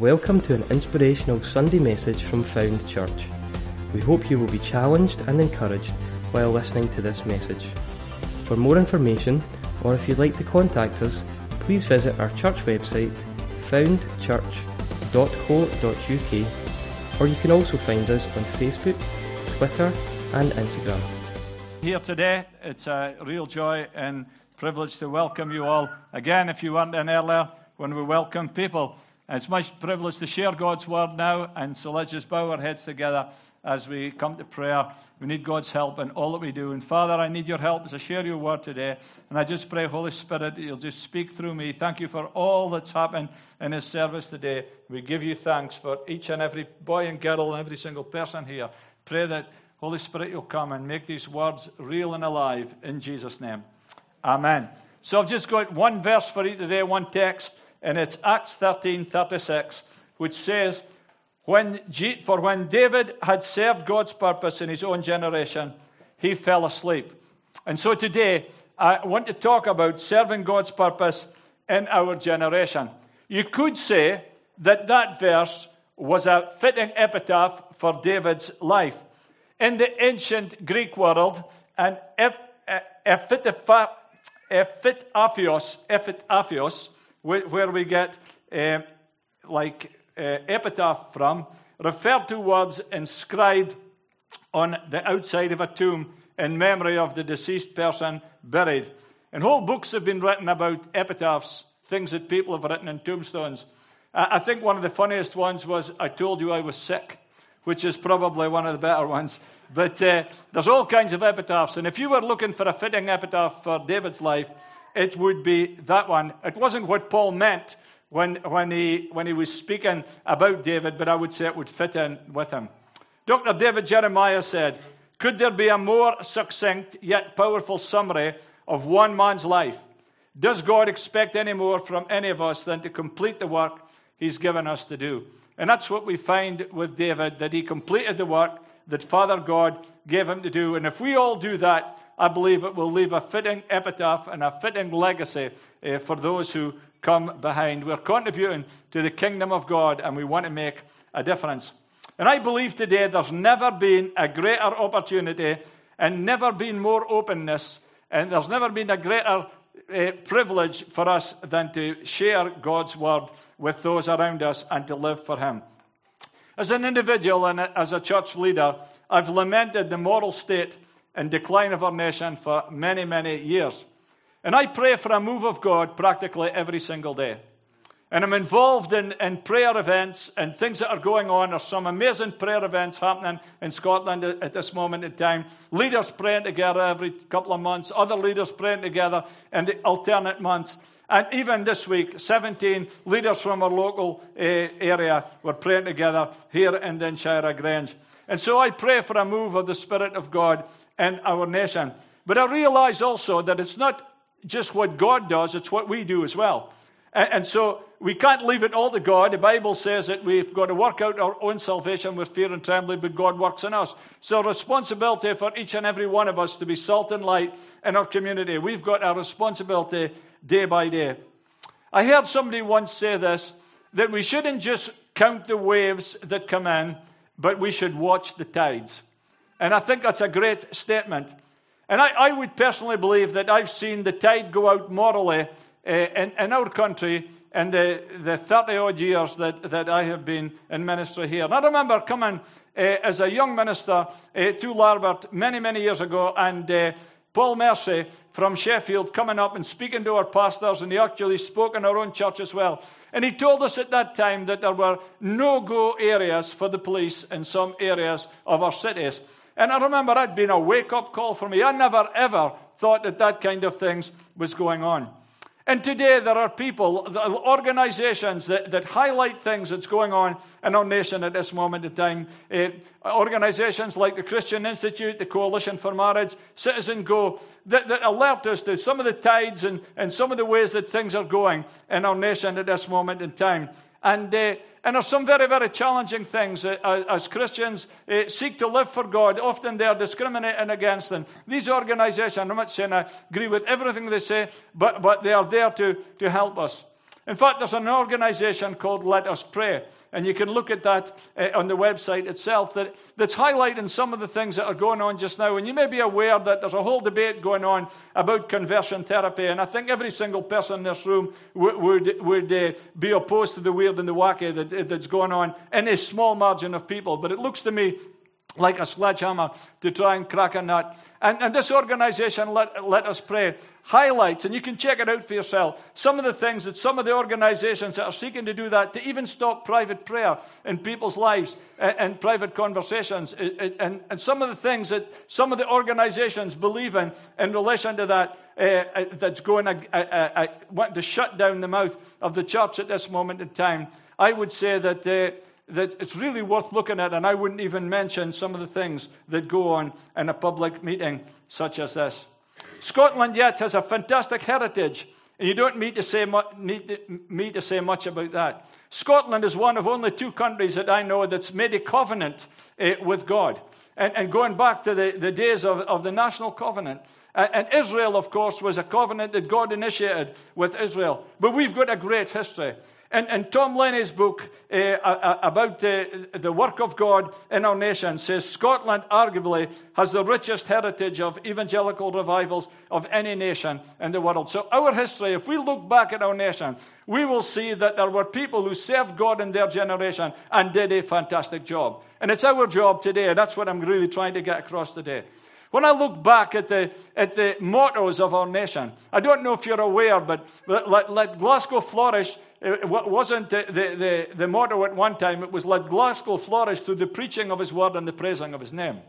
Welcome to an inspirational Sunday message from Found Church. We hope you will be challenged and encouraged while listening to this message. For more information, or if you'd like to contact us, please visit our church website, foundchurch.co.uk, or you can also find us on Facebook, Twitter, and Instagram. Here today, it's a real joy and privilege to welcome you all again. If you weren't in earlier, when we welcome people, it's my privilege to share God's word now, and so let's just bow our heads together as we come to prayer. We need God's help in all that we do. And Father, I need your help as I share your word today. And I just pray, Holy Spirit, you'll just speak through me. Thank you for all that's happened in this service today. We give you thanks for each and every boy and girl and every single person here. Pray that, Holy Spirit, you'll come and make these words real and alive in Jesus' name. Amen. So I've just got one verse for you today, one text and it's Acts 13 36, which says, when For when David had served God's purpose in his own generation, he fell asleep. And so today, I want to talk about serving God's purpose in our generation. You could say that that verse was a fitting epitaph for David's life. In the ancient Greek world, an epitaphios, epitaphios where we get uh, like uh, epitaph from, referred to words inscribed on the outside of a tomb in memory of the deceased person buried. And whole books have been written about epitaphs, things that people have written in tombstones. I think one of the funniest ones was, I told you I was sick, which is probably one of the better ones. But uh, there's all kinds of epitaphs. And if you were looking for a fitting epitaph for David's life, it would be that one. It wasn't what Paul meant when, when, he, when he was speaking about David, but I would say it would fit in with him. Dr. David Jeremiah said, Could there be a more succinct yet powerful summary of one man's life? Does God expect any more from any of us than to complete the work he's given us to do? And that's what we find with David, that he completed the work that Father God gave him to do. And if we all do that, I believe it will leave a fitting epitaph and a fitting legacy uh, for those who come behind. We're contributing to the kingdom of God and we want to make a difference. And I believe today there's never been a greater opportunity and never been more openness, and there's never been a greater uh, privilege for us than to share God's word with those around us and to live for Him. As an individual and as a church leader, I've lamented the moral state and decline of our nation for many, many years. And I pray for a move of God practically every single day. And I'm involved in, in prayer events and things that are going on. There's some amazing prayer events happening in Scotland at, this moment in time. Leaders praying together every couple of months, other leaders praying together in the alternate months. And even this week, 17 leaders from our local uh, area were praying together here in Dinshire Grange. And so I pray for a move of the Spirit of God in our nation. But I realize also that it's not just what God does, it's what we do as well. And, and so we can't leave it all to God. The Bible says that we've got to work out our own salvation with fear and trembling, but God works in us. So, responsibility for each and every one of us to be salt and light in our community. We've got a responsibility day by day. I heard somebody once say this that we shouldn't just count the waves that come in, but we should watch the tides. And I think that's a great statement. And I, I would personally believe that I've seen the tide go out morally uh, in, in our country in the, the 30 odd years that, that I have been in ministry here. And I remember coming uh, as a young minister uh, to Larbert many, many years ago, and uh, Paul Mercy from Sheffield coming up and speaking to our pastors, and he actually spoke in our own church as well. And he told us at that time that there were no go areas for the police in some areas of our cities. And I remember that being a wake up call for me. I never ever thought that that kind of things was going on. And today there are people, organizations that, that highlight things that's going on in our nation at this moment in time. Uh, organizations like the Christian Institute, the Coalition for Marriage, Citizen Go, that, that alert us to some of the tides and, and some of the ways that things are going in our nation at this moment in time. And uh, and there's some very, very challenging things uh, as Christians uh, seek to live for God. Often they are discriminating against them. These organizations, I'm not saying I agree with everything they say, but, but they are there to, to help us. In fact, there's an organization called Let Us Pray, and you can look at that uh, on the website itself that, that's highlighting some of the things that are going on just now. And you may be aware that there's a whole debate going on about conversion therapy, and I think every single person in this room would, would, would uh, be opposed to the weird and the wacky that, that's going on in a small margin of people. But it looks to me like a sledgehammer to try and crack a nut. And, and this organization, let, let Us Pray, highlights, and you can check it out for yourself, some of the things that some of the organizations that are seeking to do that, to even stop private prayer in people's lives and, and private conversations, and, and, some of the things that some of the organizations believe in in relation to that, uh, that's going uh, uh, want to shut down the mouth of the church at this moment in time. I would say that uh, that it's really worth looking at, and I wouldn't even mention some of the things that go on in a public meeting such as this. Scotland yet has a fantastic heritage, and you don't need to say, need me to say much about that. Scotland is one of only two countries that I know that's made a covenant uh, with God. And, and, going back to the, the days of, of the national covenant. and Israel, of course, was a covenant that God initiated with Israel. But we've got a great history. And, and Tom Lennie's book uh, uh, uh about the, the work of God in our nation says Scotland arguably has the richest heritage of evangelical revivals of any nation in the world. So, our history, if we look back at our nation, we will see that there were people who served God in their generation and did a fantastic job. And it's our job today. That's what I'm really trying to get across today. When I look back at the, at the mottos of our nation, I don't know if you're aware, but let, let Glasgow flourish it wasn't the, the, the, motto at one time, it was let Glasgow flourish through the preaching of his word and the praising of his name.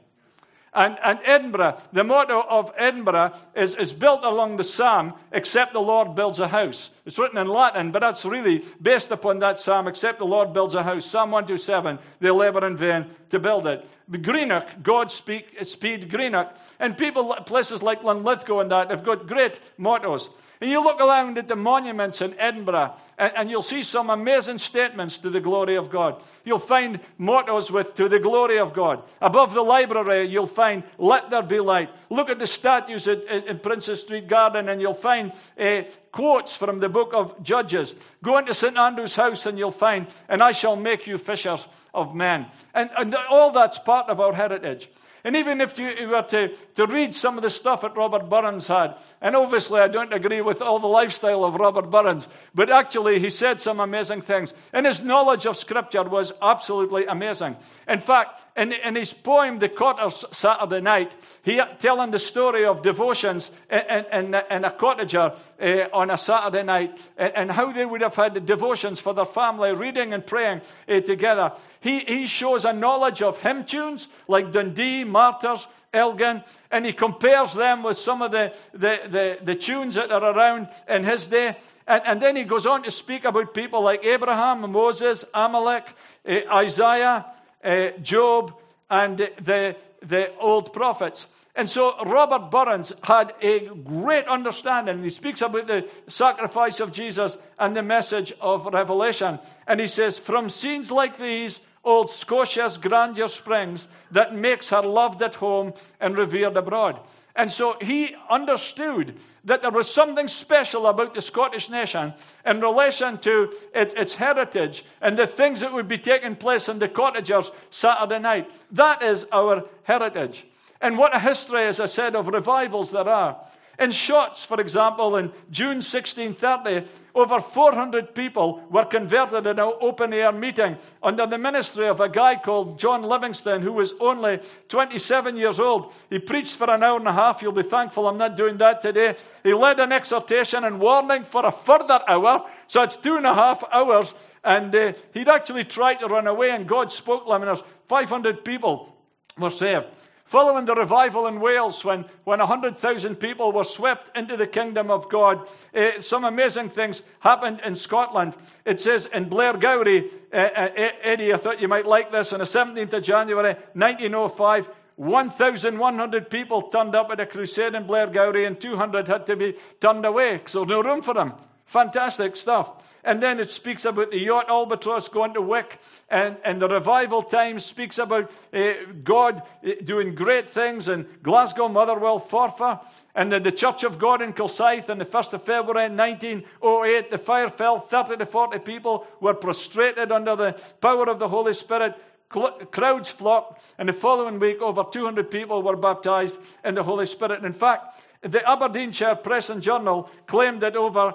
And, and Edinburgh, the motto of Edinburgh is, is built along the psalm, except the Lord builds a house. It's written in Latin, but that's really based upon that psalm, except the Lord builds a house. Psalm 127, they labor in vain to build it. Greenock, God speak, speed Greenock. And people, places like Linlithgow and that, have got great mottos. And you look around at the monuments in Edinburgh, and, and, you'll see some amazing statements to the glory of God. You'll find mottos with to the glory of God. Above the library, you'll find let there be light. Look at the statues at, at, in Princes Street Garden, and you'll find uh, quotes from the book of Judges. Go into St. Andrew's house, and you'll find, and I shall make you fishers of men. And, and all that's part of our heritage. And even if you were to, to read some of the stuff that Robert Burns had, and obviously I don't agree with all the lifestyle of Robert Burns, but actually he said some amazing things. And his knowledge of Scripture was absolutely amazing. In fact, in, in his poem, The Cotter's Saturday Night, he telling the story of devotions in, in, in a cottager uh, on a Saturday night and, and, how they would have had devotions for their family, reading and praying uh, together. He, he shows a knowledge of hymn tunes like Dundee, Martyrs, Elgin, and he compares them with some of the, the, the, the tunes that are around in his day. And, and, then he goes on to speak about people like Abraham, Moses, Amalek, uh, Isaiah, uh, Job, and the, the old prophets. And so Robert Burns had a great understanding. He speaks about the sacrifice of Jesus and the message of Revelation. And he says, From scenes like these, old Scotia's grandeur springs that makes her loved at home and revered abroad. And so he understood that there was something special about the Scottish nation in relation to it, its heritage and the things that would be taking place in the cottagers Saturday night. That is our heritage. And what a history, as I said, of revivals there are. In Shotts, for example, in June 1630, over 400 people were converted in an open air meeting under the ministry of a guy called John Livingston, who was only 27 years old. He preached for an hour and a half. You'll be thankful I'm not doing that today. He led an exhortation and warning for a further hour, so it's two and a half hours. And uh, he'd actually tried to run away, and God spoke to him, and there's 500 people were saved. Following the revival in Wales, when, when 100,000 people were swept into the kingdom of God, uh, some amazing things happened in Scotland. It says in Blairgowrie, uh, uh, Eddie, I thought you might like this, on the 17th of January 1905, 1,100 people turned up at a crusade in Blairgowrie, and 200 had to be turned away because there was no room for them. Fantastic stuff. And then it speaks about the yacht Albatross going to Wick, and, and the revival times speaks about uh, God uh, doing great things in Glasgow, Motherwell, Forfar, and then the Church of God in Kilsyth on the 1st of February 1908. The fire fell, 30 to 40 people were prostrated under the power of the Holy Spirit. Crowds flocked, and the following week, over 200 people were baptized in the Holy Spirit. And In fact, the Aberdeenshire Press and Journal claimed that over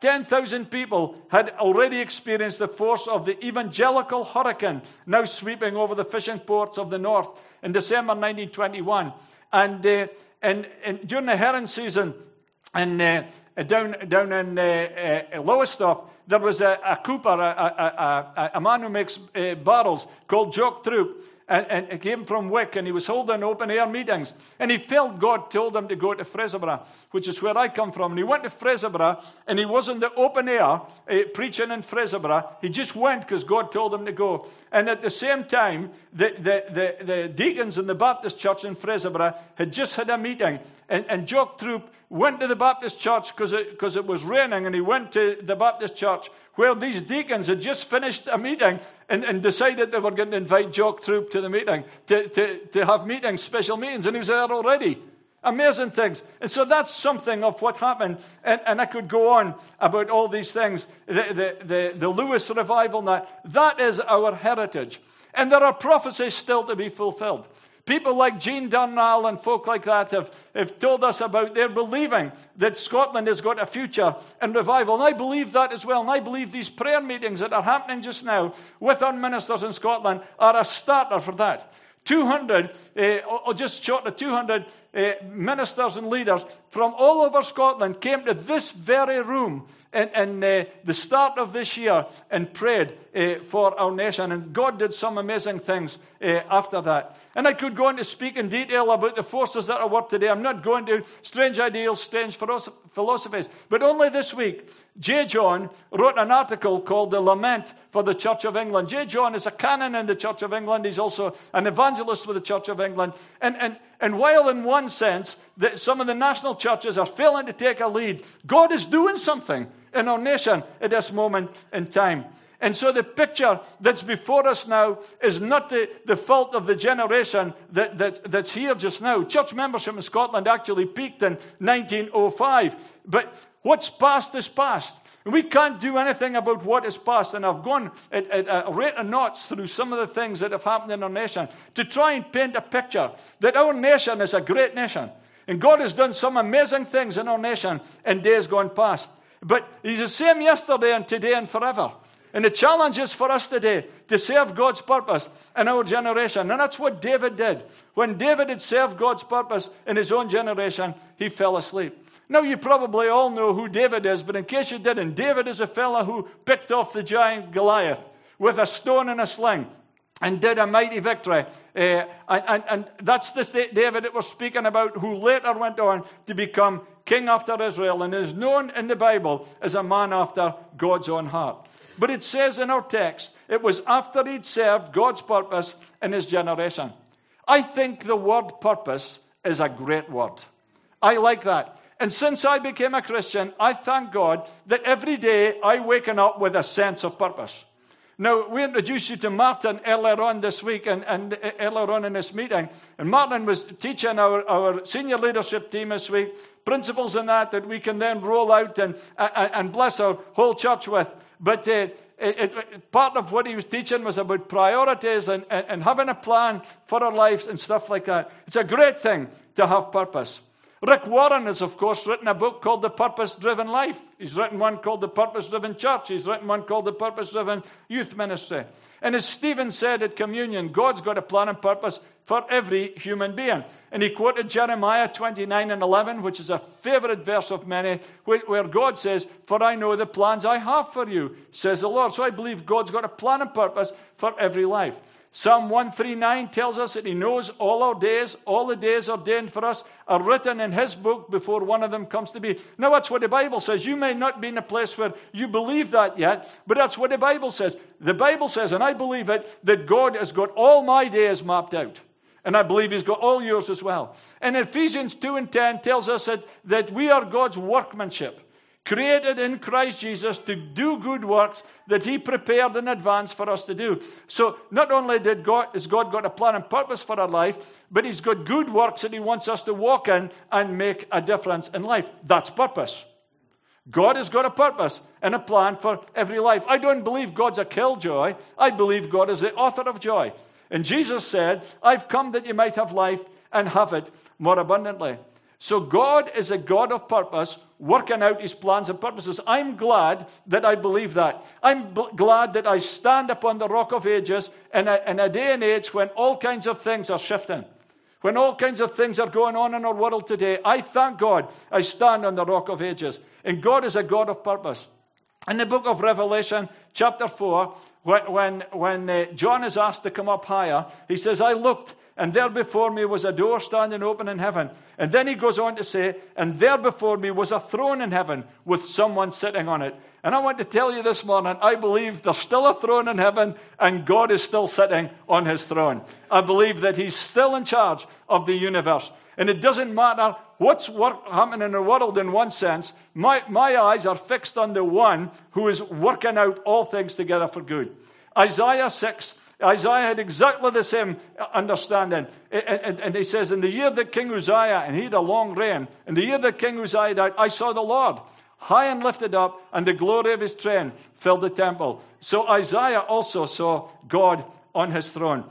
10,000 people had already experienced the force of the evangelical hurricane now sweeping over the fishing ports of the north in December 1921. And, uh, and, and during the herring season in, uh, down, down in uh, uh, Lowestoft, there was a, a cooper, a, a, a, a man who makes uh, barrels called Jock Troup and, and came from Wick, and he was holding open air meetings. And he felt God told him to go to Fraserburgh, which is where I come from. And he went to Fraserburgh, and he was in the open air uh, preaching in Fraserburgh. He just went because God told him to go. And at the same time, the, the, the, the deacons in the Baptist church in Fraserburgh had just had a meeting. And, and Jock Troup went to the Baptist church because it, cause it was raining, and he went to the Baptist church where these deacons had just finished a meeting and, and decided they were going to invite Jock Troup to the meeting, to, to, to have meetings, special meetings, and he was there already. Amazing things. And so that's something of what happened. And, and I could go on about all these things. The, the, the, the Lewis revival, that, that is our heritage. And there are prophecies still to be fulfilled. People like Jean Darnall and folk like that have, have told us about their believing that Scotland has got a future in revival. And I believe that as well. And I believe these prayer meetings that are happening just now with our ministers in Scotland are a starter for that. 200, uh, or just short of 200 uh, ministers and leaders from all over Scotland came to this very room in, in uh, the start of this year and prayed uh, for our nation. And God did some amazing things uh, after that. And I could go on to speak in detail about the forces that are work today. I'm not going to strange ideals, strange philosophies. But only this week, J. John wrote an article called The Lament for the Church of England. J. John is a canon in the Church of England. He's also an evangelist for the Church of England. And, and, and while in one sense that some of the national churches are failing to take a lead, God is doing something in our nation at this moment in time. And so the picture that's before us now is not the, the fault of the generation that, that, that's here just now. Church membership in Scotland actually peaked in 1905. But what's past is past. And we can't do anything about what is past. And I've gone at, at a rate of knots through some of the things that have happened in our nation to try and paint a picture that our nation is a great nation. And God has done some amazing things in our nation in days gone past. But He's the same yesterday and today and forever. And the challenge is for us today to serve God's purpose in our generation. And that's what David did. When David had served God's purpose in his own generation, he fell asleep. Now, you probably all know who David is, but in case you didn't, David is a fellow who picked off the giant Goliath with a stone and a sling and did a mighty victory. Uh, and, and, and, that's the David that we're speaking about, who later went on to become king after Israel and is known in the Bible as a man after God's own heart. But it says in our text, it was after he'd served God's purpose in his generation. I think the word purpose is a great word. I like that. And since I became a Christian, I thank God that every day I waken up with a sense of purpose. Now, we introduced you to Martin earlier on this week and, and uh, earlier on in this meeting. And Martin was teaching our, our senior leadership team this week principles in that that we can then roll out and, uh, uh, and bless our whole church with. But uh, it, it, part of what he was teaching was about priorities and, and, and having a plan for our lives and stuff like that. It's a great thing to have purpose. Rick Warren has, of course, written a book called The Purpose Driven Life. He's written one called The Purpose Driven Church. He's written one called The Purpose Driven Youth Ministry. And as Stephen said at communion, God's got a plan and purpose for every human being. And he quoted Jeremiah 29 and 11, which is a favorite verse of many, where God says, For I know the plans I have for you, says the Lord. So I believe God's got a plan and purpose for every life. Psalm 139 tells us that He knows all our days, all the days ordained for us are written in His book before one of them comes to be. Now, that's what the Bible says. You may not be in a place where you believe that yet, but that's what the Bible says. The Bible says, and I believe it, that God has got all my days mapped out. And I believe He's got all yours as well. And Ephesians 2 and 10 tells us that, that we are God's workmanship created in Christ Jesus to do good works that He prepared in advance for us to do. So, not only did God, has God got a plan and purpose for our life, but He's got good works that He wants us to walk in and make a difference in life. That's purpose. God has got a purpose and a plan for every life. I don't believe God's a killjoy. I believe God is the author of joy. And Jesus said, I've come that you might have life and have it more abundantly. So God is a God of purpose, working out his plans and purposes. I'm glad that I believe that. I'm b- glad that I stand upon the rock of ages in a, in a day and age when all kinds of things are shifting. When all kinds of things are going on in our world today, I thank God I stand on the rock of ages. And God is a God of purpose. In the book of Revelation, chapter 4, when, when, when uh, John is asked to come up higher, he says, I looked and there before me was a door standing open in heaven. And then he goes on to say, and there before me was a throne in heaven with someone sitting on it. And I want to tell you this morning, I believe there's still a throne in heaven and God is still sitting on his throne. I believe that he's still in charge of the universe. And it doesn't matter what's happening in the world in one sense. My, my eyes are fixed on the one who is working out all things together for good. Isaiah 6 Isaiah had exactly the same understanding. And, he says, In the year that King Uzziah, and he had a long reign, in the year that King Uzziah died, I saw the Lord high and lifted up, and the glory of his train filled the temple. So Isaiah also saw God on his throne.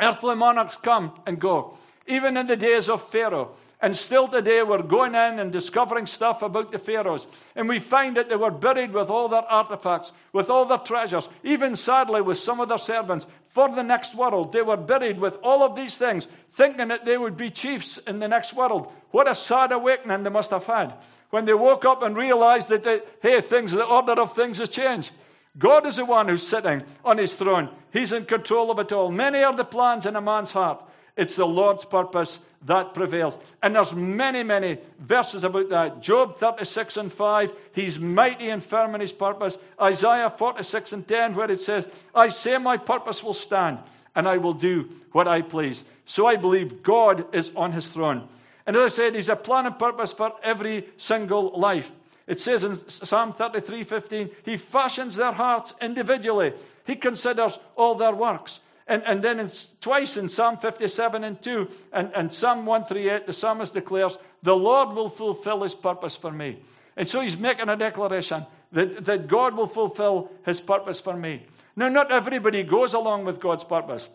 Earthly monarchs come and go. Even in the days of Pharaoh, and still today, we're going in and discovering stuff about the Pharaohs. And we find that they were buried with all their artifacts, with all their treasures, even sadly with some of their servants. For the next world, they were buried with all of these things, thinking that they would be chiefs in the next world. What a sad awakening they must have had when they woke up and realized that, they, hey, things, the order of things has changed. God is the one who's sitting on his throne. He's in control of it all. Many are the plans in a man's heart. It's the Lord's purpose that prevails. And there's many, many verses about that. Job 36 and 5, he's mighty and firm in his purpose. Isaiah 46 and 10, where it says, I say my purpose will stand, and I will do what I please. So I believe God is on his throne. And as I said, he's a plan and purpose for every single life. It says in Psalm 33 15, He fashions their hearts individually. He considers all their works. And, and then it's twice in Psalm 57 and 2 and, and Psalm 138, the psalmist declares, The Lord will fulfill his purpose for me. And so he's making a declaration that, that God will fulfill his purpose for me. Now, not everybody goes along with God's purpose.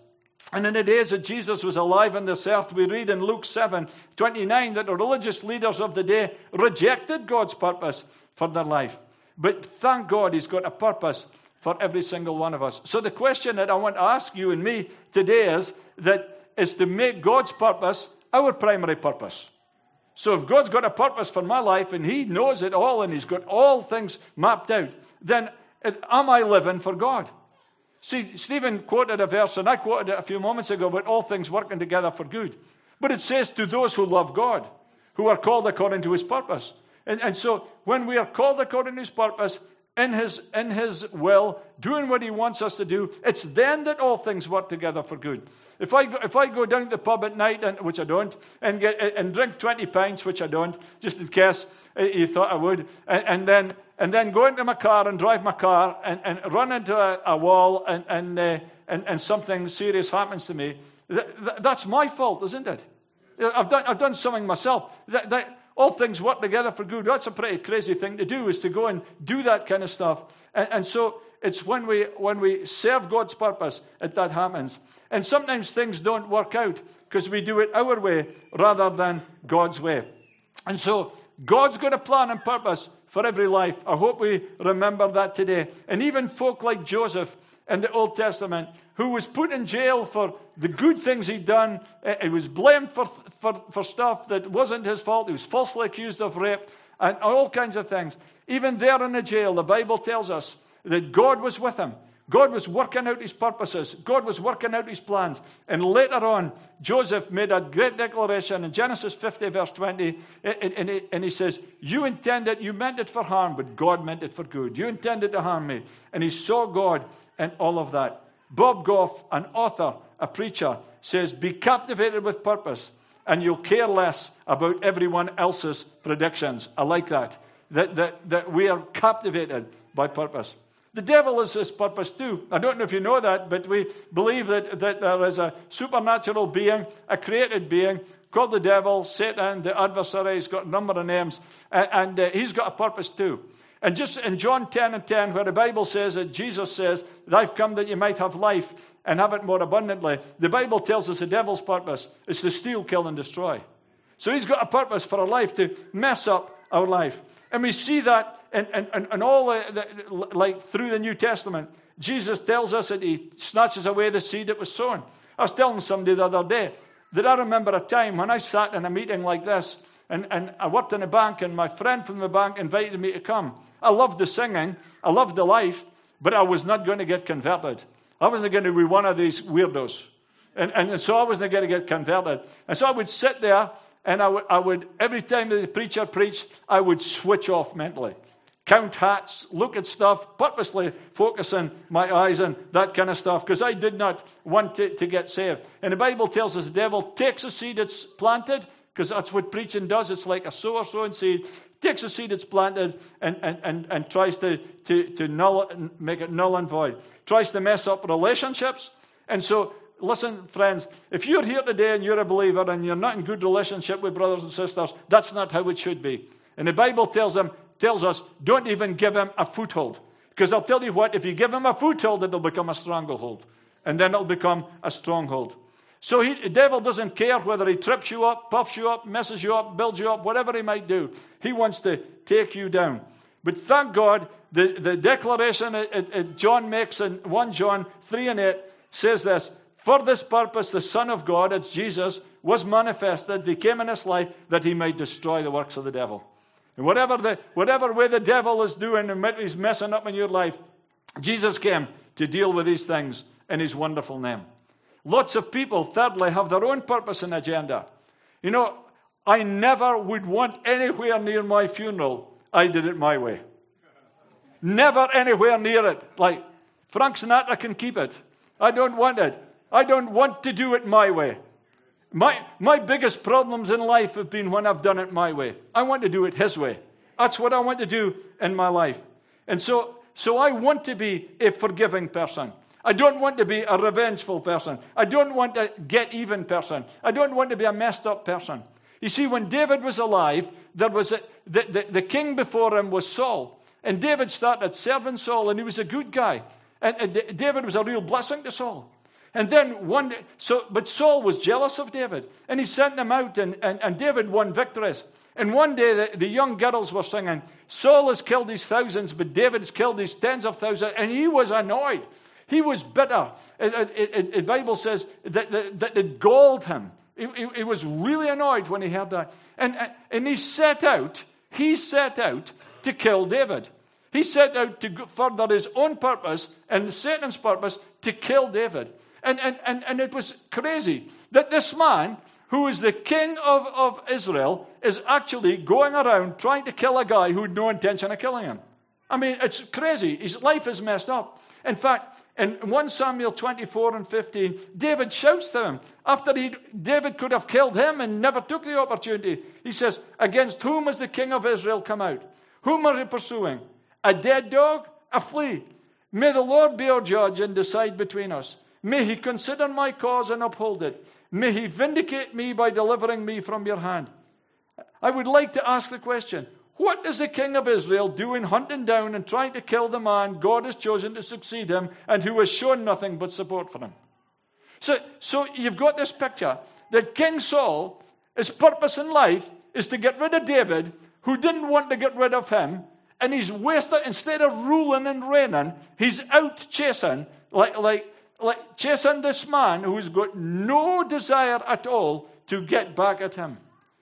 And in the days that Jesus was alive on this earth, we read in Luke 7 29 that the religious leaders of the day rejected God's purpose for their life. But thank God he's got a purpose for every single one of us. So the question that I want to ask you and me today is that is to make God's purpose our primary purpose. So if God's got a purpose for my life and He knows it all and He's got all things mapped out, then am I living for God? See, Stephen quoted a verse, and I quoted it a few moments ago about all things working together for good. But it says to those who love God, who are called according to His purpose. And, and so when we are called according to His purpose, in his, in his will, doing what he wants us to do, it's then that all things work together for good. If I go, if I go down to the pub at night, and, which I don't, and, get, and drink 20 pints, which I don't, just in case uh, you thought I would, and, and then, and then go into my car and drive my car and, and run into a, a wall and, and, uh, and, and something serious happens to me, that's my fault, isn't it? I've done, I've done something myself. That, that, all things work together for good. That's a pretty crazy thing to do, is to go and do that kind of stuff. And, and so it's when we, when we serve God's purpose that that happens. And sometimes things don't work out because we do it our way rather than God's way. And so God's got a plan and purpose for every life. I hope we remember that today. And even folk like Joseph in the Old Testament who was put in jail for the good things he'd done. Eh, he was blamed for, for, for stuff that wasn't his fault. He was falsely accused of rape and all kinds of things. Even there in the jail, the Bible tells us that God was with him. God was working out his purposes. God was working out his plans. And later on, Joseph made a great declaration in Genesis 50, verse 20. And he says, You intended, you meant it for harm, but God meant it for good. You intended to harm me. And he saw God in all of that. Bob Goff, an author, a preacher, says, Be captivated with purpose, and you'll care less about everyone else's predictions. I like that. that, that, that we are captivated by purpose. The devil is his purpose too. I don't know if you know that, but we believe that, that there is a supernatural being, a created being, called the devil, Satan, the adversary. He's got a number of names, and, and uh, he's got a purpose too. And just in John 10 and 10, where the Bible says that Jesus says, I've come that you might have life and have it more abundantly, the Bible tells us the devil's purpose is to steal, kill, and destroy. So he's got a purpose for our life to mess up our life. And we see that in, in, in all the, the, like through the New Testament. Jesus tells us that he snatches away the seed that was sown. I was telling somebody the other day that I remember a time when I sat in a meeting like this and, and I worked in a bank and my friend from the bank invited me to come. I loved the singing, I loved the life, but I was not going to get converted. I wasn't going to be one of these weirdos. And, and so I wasn't going to get converted. And so I would sit there and I would, I would, every time the preacher preached, I would switch off mentally. Count hats, look at stuff, purposely focusing my eyes on that kind of stuff because I did not want to, to get saved. And the Bible tells us the devil takes a seed that's planted because that's what preaching does. It's like a sower sowing seed takes a seed that's planted and, and, and, and tries to, to, to null, make it null and void, tries to mess up relationships. And so, listen, friends, if you're here today and you're a believer and you're not in good relationship with brothers and sisters, that's not how it should be. And the Bible tells, them, tells us, don't even give him a foothold. Because I'll tell you what, if you give him a foothold, it'll become a stranglehold. And then it'll become a stronghold. So he, the devil doesn't care whether he trips you up, puffs you up, messes you up, builds you up, whatever he might do. He wants to take you down. But thank God, the, the declaration it, John makes in 1 John 3 and 8 says this For this purpose, the Son of God, it's Jesus, was manifested. He came in this life that he might destroy the works of the devil. And whatever, the, whatever way the devil is doing and he's messing up in your life, Jesus came to deal with these things in his wonderful name. Lots of people, thirdly, have their own purpose and agenda. You know, I never would want anywhere near my funeral, I did it my way. Never anywhere near it. Like, Frank Sinatra can keep it. I don't want it. I don't want to do it my way. My, my biggest problems in life have been when I've done it my way. I want to do it his way. That's what I want to do in my life. And so, so I want to be a forgiving person. I don't want to be a revengeful person. I don't want to get even person. I don't want to be a messed up person. You see, when David was alive, there was a, the, the, the king before him was Saul. And David started serving Saul, and he was a good guy. And, David was a real blessing to Saul. And then one day, so, but Saul was jealous of David, and he sent him out, and, and, and David won victories. And one day the, the young girls were singing, Saul has killed his thousands, but David has killed his tens of thousands, and he was annoyed. He was bitter. The Bible says that, that, that it galled him. He, he, he, was really annoyed when he heard that. And, and he set out, he set out to kill David. He set out to further his own purpose and Satan's purpose to kill David. And, and, and, and it was crazy that this man, who is the king of, of Israel, is actually going around trying to kill a guy who had no intention of killing him. I mean, it's crazy. His life is messed up. In fact, in 1 Samuel 24 and 15, David shouts to him, after he, David could have killed him and never took the opportunity, he says, Against whom has the king of Israel come out? Whom are he pursuing? A dead dog? A flea? May the Lord be our judge and decide between us. May he consider my cause and uphold it. May he vindicate me by delivering me from your hand. I would like to ask the question what is the king of Israel doing hunting down and trying to kill the man God has chosen to succeed him and who has shown nothing but support for him? So, so you've got this picture that King Saul, his purpose in life is to get rid of David, who didn't want to get rid of him, and he's wasted, instead of ruling and reigning, he's out chasing, like, like, like chasing this man who's got no desire at all to get back at him.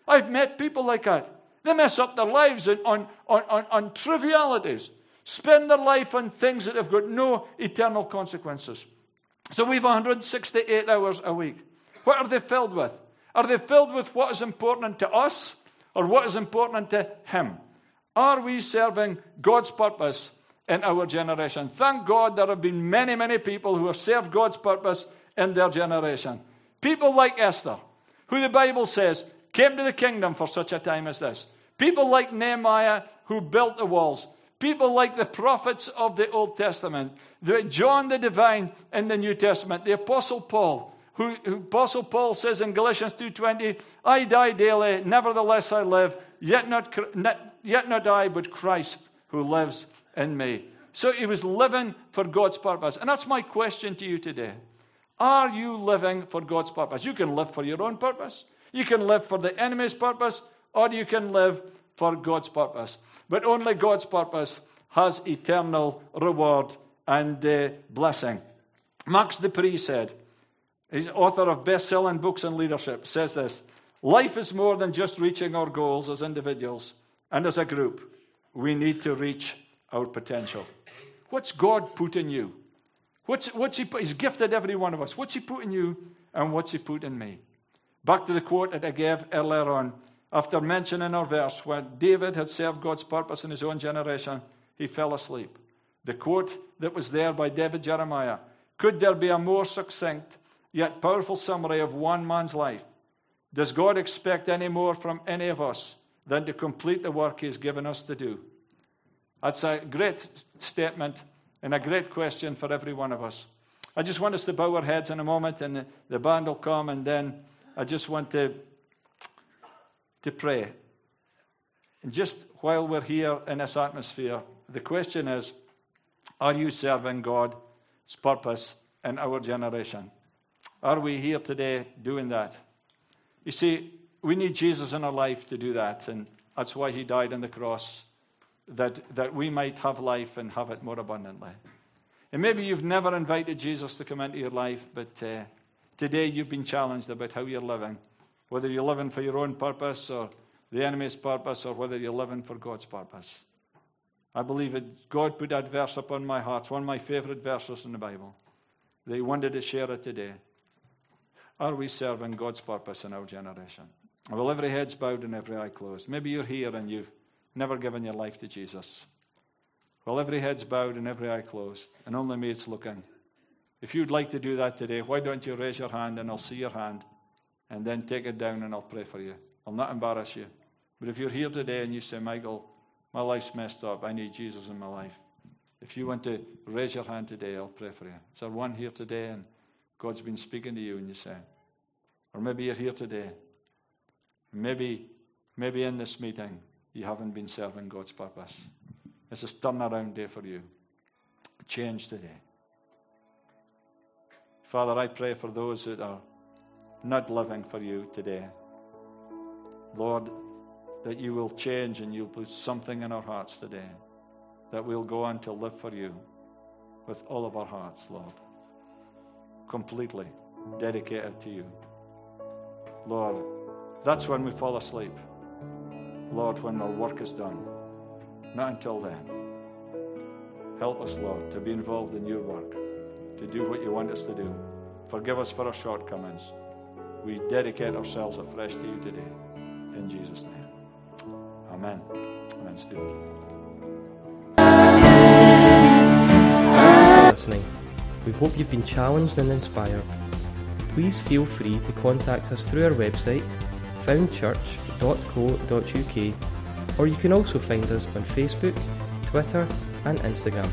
I've met people like that. They mess up their lives on, on, on, on trivialities, spend their life on things that have got no eternal consequences. So we've 168 hours a week. What are they filled with? Are they filled with what is important to us or what is important to Him? Are we serving God's purpose in our generation? Thank God there have been many, many people who have served God's purpose in their generation. People like Esther, who the Bible says came to the kingdom for such a time as this. People like Nehemiah who built the walls. People like the prophets of the Old Testament, John the Divine in the New Testament, the Apostle Paul, who, who Apostle Paul says in Galatians 2.20, I die daily, nevertheless I live, yet not, not, yet not I, but Christ who lives in me. So he was living for God's purpose. And that's my question to you today. Are you living for God's purpose? You can live for your own purpose. You can live for the enemy's purpose, or you can live for God's purpose. But only God's purpose has eternal reward and uh, blessing. Max De Pree said, he's author of best selling books on leadership, says this Life is more than just reaching our goals as individuals and as a group. We need to reach our potential. What's God put in you? What's, what's he put? He's gifted every one of us. What's He put in you and what's He put in me? Back to the quote that I gave earlier on. After mentioning our verse, when David had served God's purpose in his own generation, he fell asleep. The quote that was there by David Jeremiah Could there be a more succinct yet powerful summary of one man's life? Does God expect any more from any of us than to complete the work He has given us to do? That's a great statement and a great question for every one of us. I just want us to bow our heads in a moment, and the band will come, and then I just want to, to pray. And just while we're here in this atmosphere, the question is Are you serving God's purpose in our generation? Are we here today doing that? You see, we need Jesus in our life to do that, and that's why he died on the cross that, that we might have life and have it more abundantly. And maybe you've never invited Jesus to come into your life, but uh, today you've been challenged about how you're living. Whether you're living for your own purpose or the enemy's purpose, or whether you're living for God's purpose. I believe that God put that verse upon my heart. One of my favorite verses in the Bible. They wanted to share it today. Are we serving God's purpose in our generation? Well, every head's bowed and every eye closed. Maybe you're here and you've never given your life to Jesus. Well, every head's bowed and every eye closed, and only me it's looking. If you'd like to do that today, why don't you raise your hand and I'll see your hand, and then take it down and I'll pray for you. I'll not embarrass you. But if you're here today and you say, Michael, my life's messed up, I need Jesus in my life. If you want to raise your hand today, I'll pray for you. Is there one here today and God's been speaking to you and you say, or maybe you're here today. Maybe, maybe in this meeting, you haven't been serving God's purpose. It's a turnaround day for you. Change today. Father, I pray for those that are not living for you today. Lord, that you will change and you'll put something in our hearts today. That we'll go on to live for you with all of our hearts, Lord. Completely dedicated to you. Lord, that's when we fall asleep. Lord, when our work is done. Not until then. Help us, Lord, to be involved in your work, to do what you want us to do. Forgive us for our shortcomings. We dedicate ourselves afresh to you today. In Jesus' name. Amen. Amen, Stuart. listening. We hope you've been challenged and inspired. Please feel free to contact us through our website, foundchurch.co.uk, or you can also find us on Facebook, Twitter and Instagram.